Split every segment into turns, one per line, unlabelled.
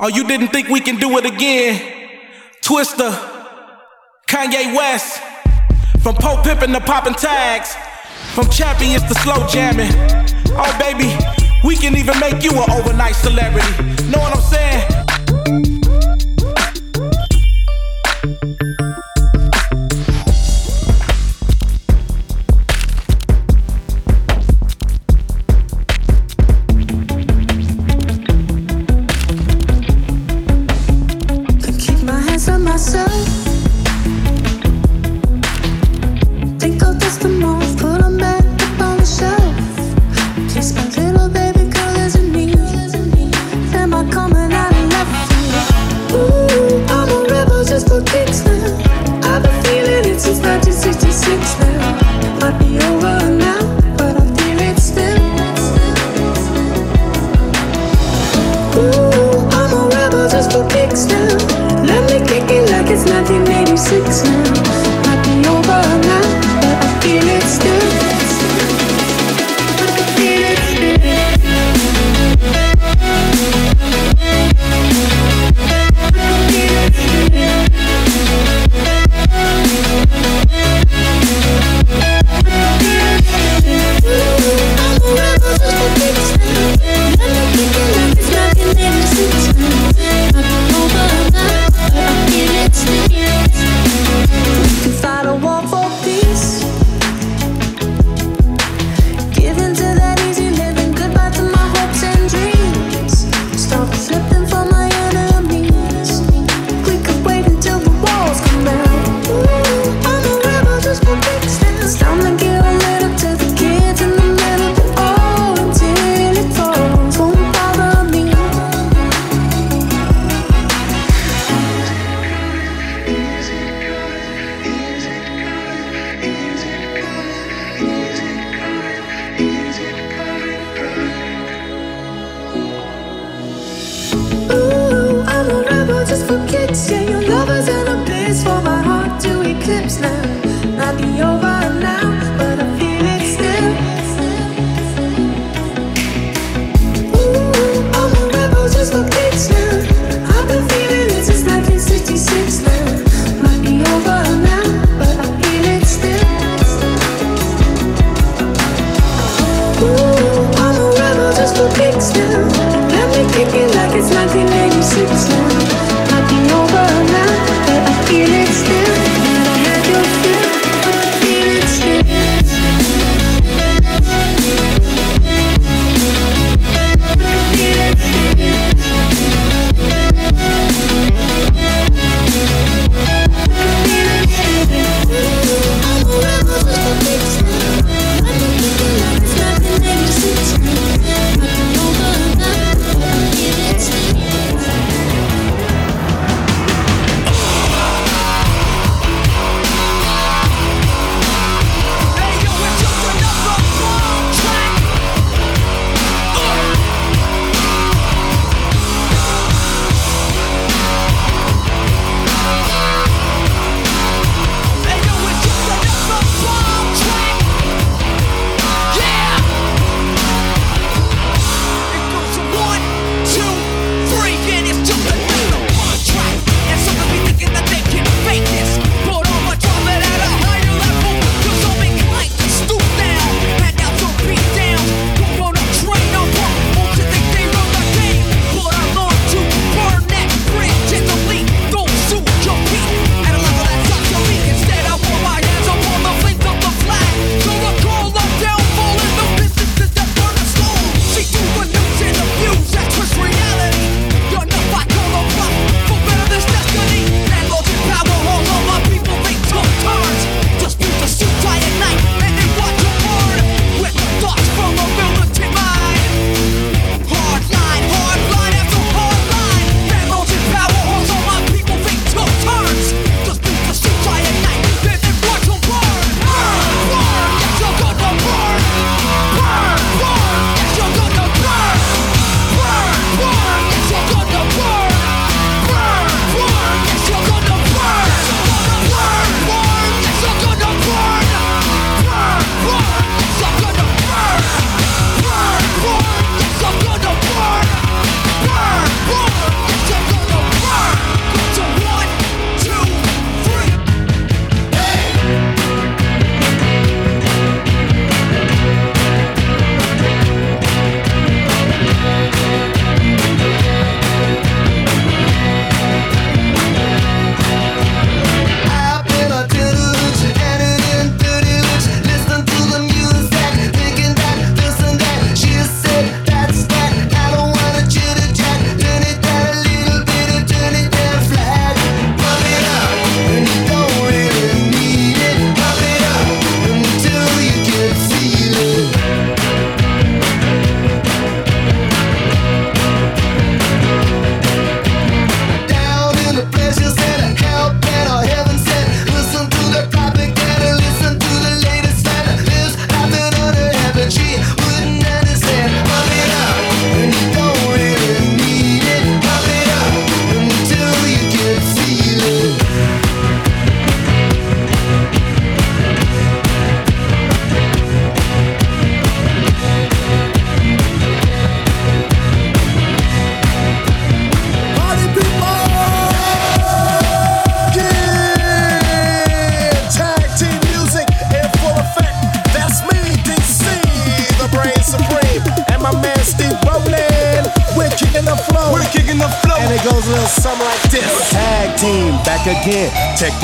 Oh, you didn't think we can do it again? Twista, Kanye West, from Pope Pippin to popping tags, from champions to slow jamming. Oh, baby, we can even make you an overnight celebrity. Know what I'm saying?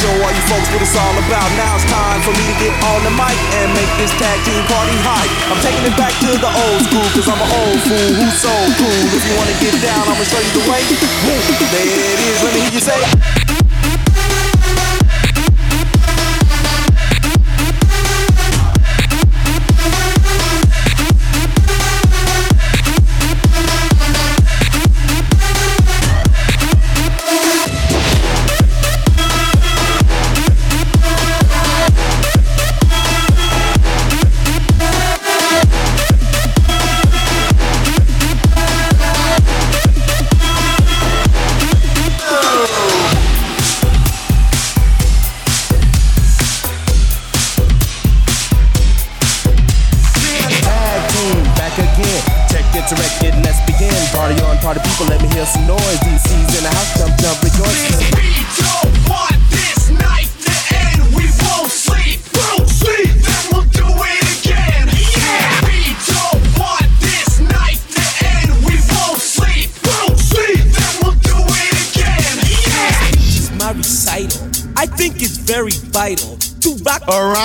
Show all you folks what it's all about. Now it's time for me to get on the mic and make this tag team party hype. I'm taking it back to the old school, cause I'm an old fool who's so cool. If you wanna get down, I'ma show you the way. There it is, let me hear you say.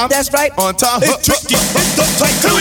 That's right.
On time.
It's tricky. It's the tight.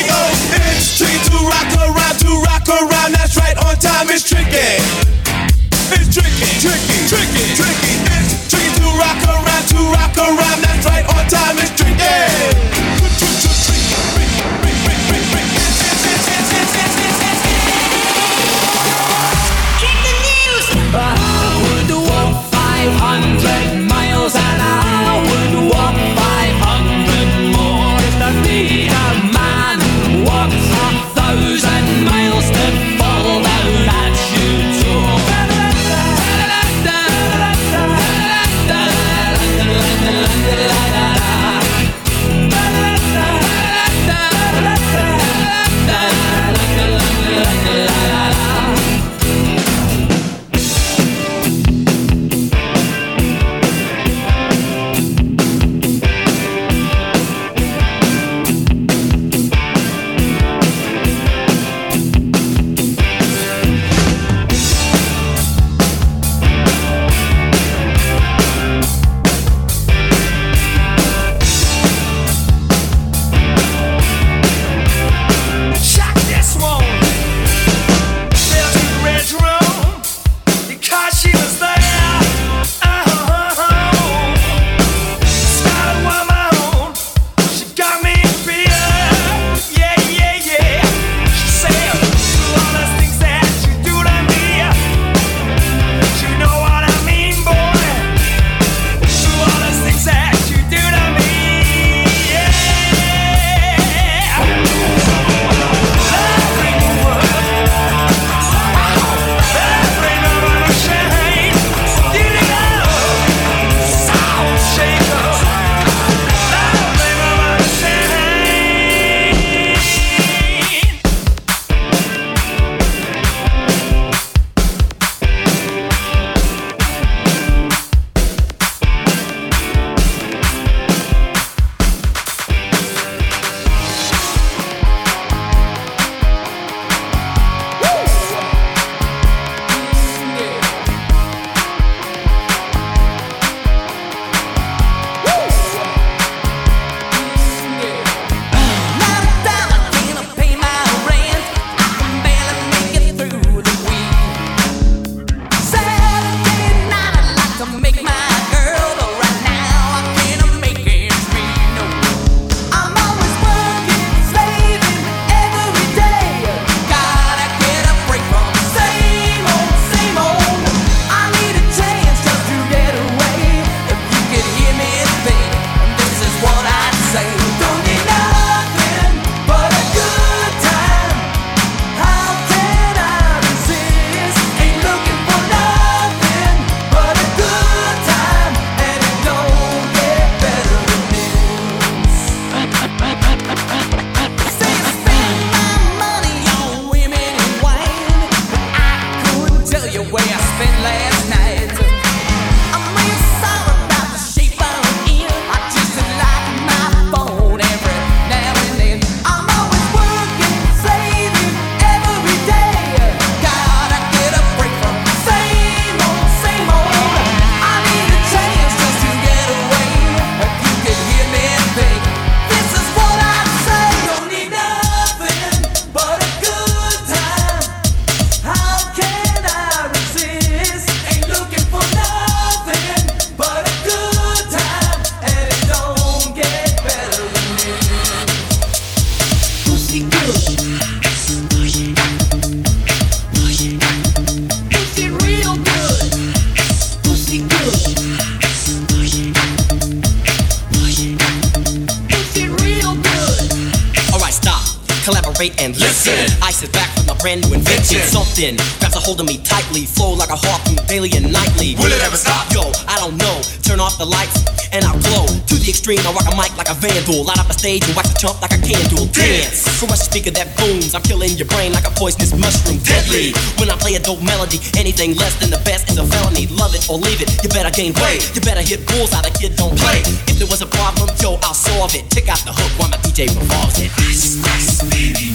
When I play a dope melody, anything less than the best is a felony. Love it or leave it. You better gain weight. You better hit bulls out. A kid don't play. If there was a problem, yo, I'll solve it. Check out the hook while my DJ revolves it. Ice, ice, baby.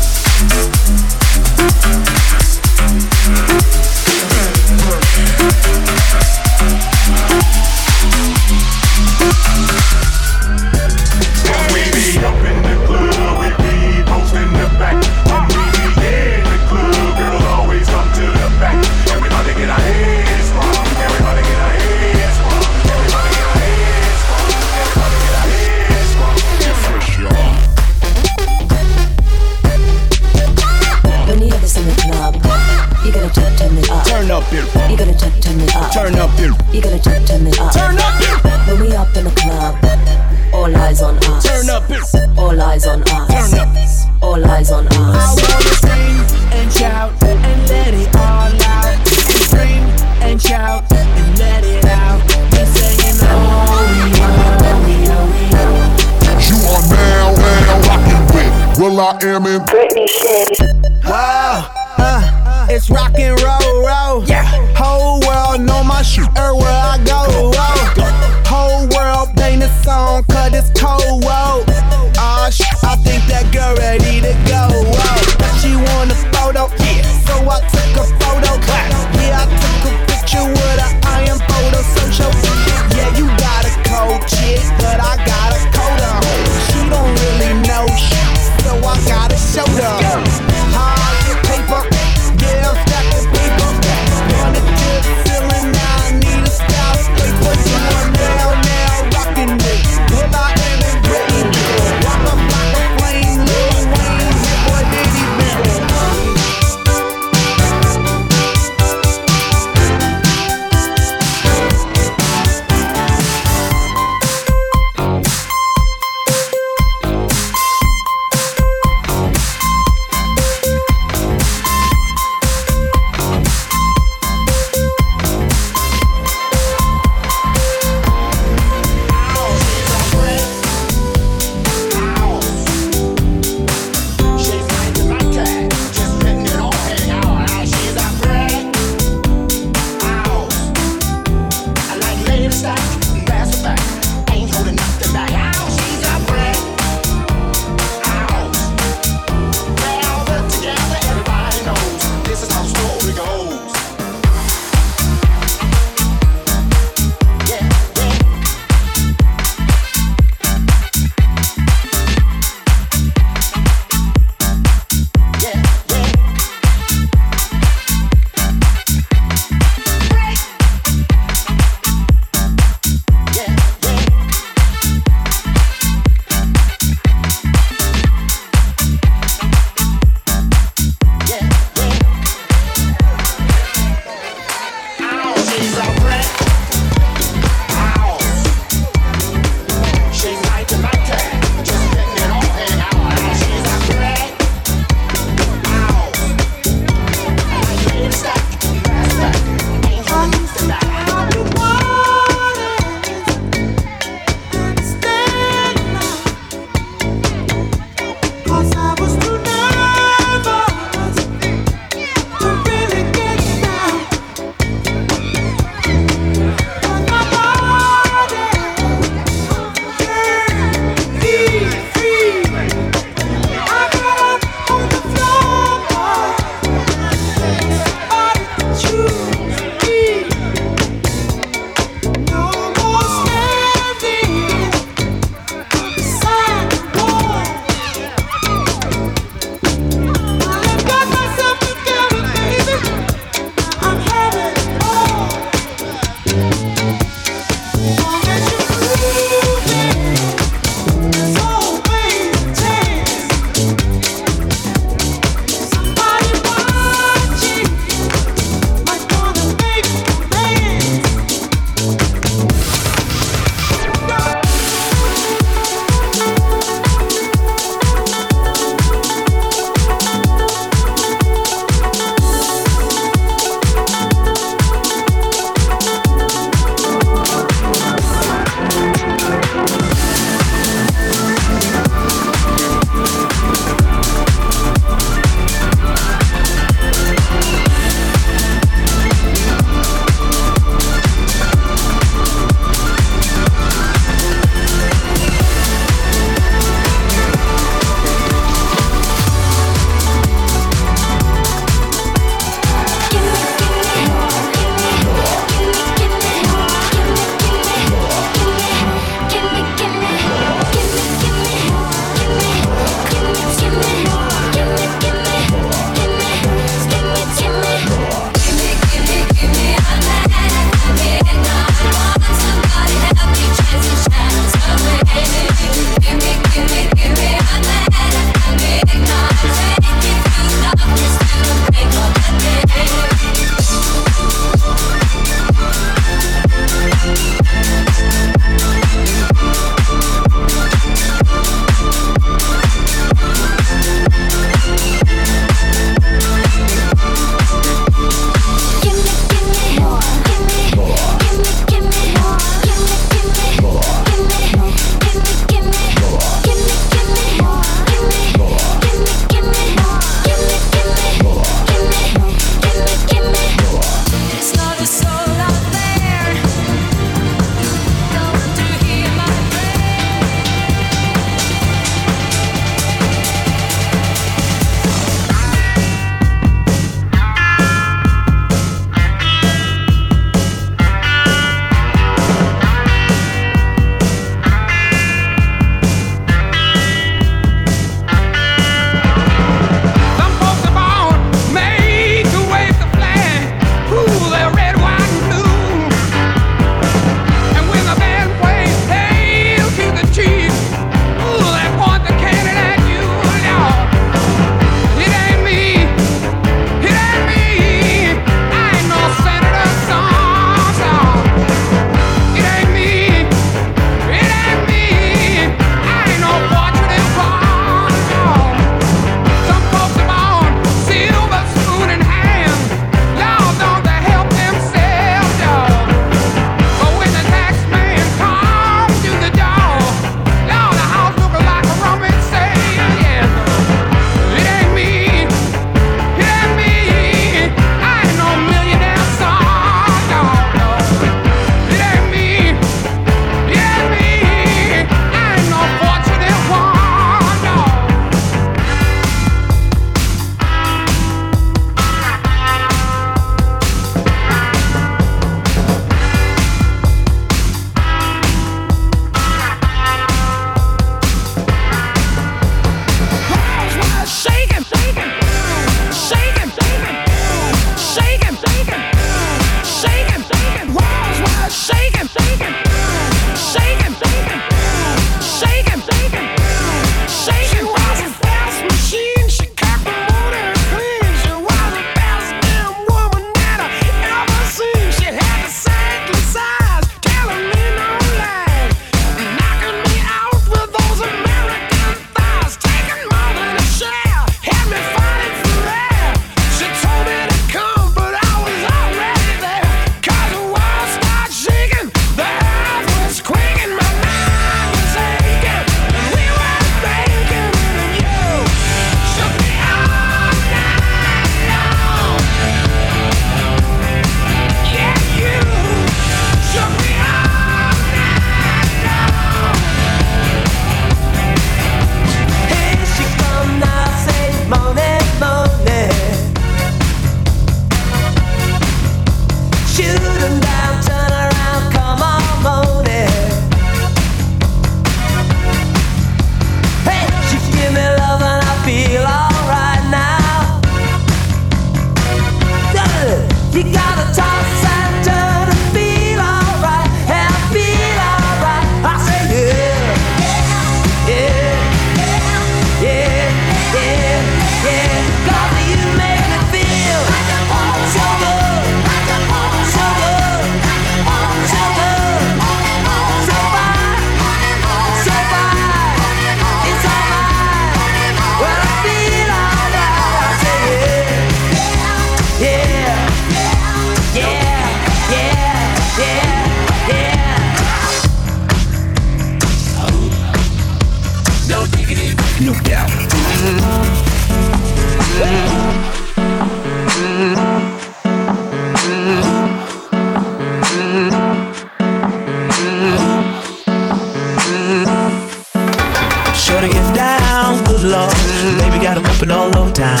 Shorty get down, good lord. Baby got got 'em open all over town.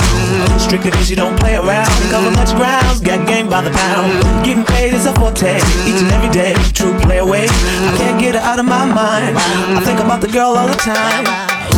Strictly cause you don't play around. Cover much ground, got game by the pound. Getting paid is a forte, each and every day. True play away. I can't get her out of my mind. I think about the girl all the time.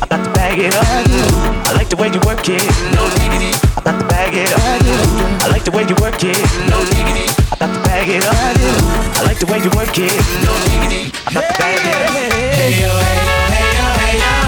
I got to bag it up. I like the way you work it, no diggity. I got to bag it up. I like the way you work it, no diggity. I got to bag it up. I like the way you work it, no diggity. I got to bag it up. Hey yo, hey, yo, hey yo. Hey yo,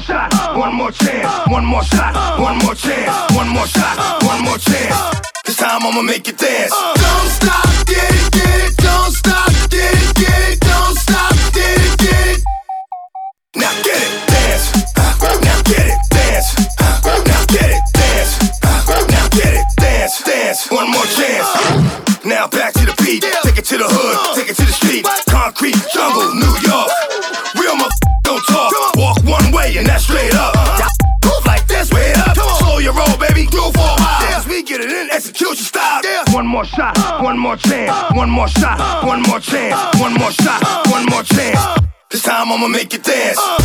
more shot, one more chance, one more shot, one more chance, one more shot, one more chance. This time I'ma make you dance. Don't stop. more chance, one more shot, one more chance, one more shot, one more chance. This time I'ma make you dance.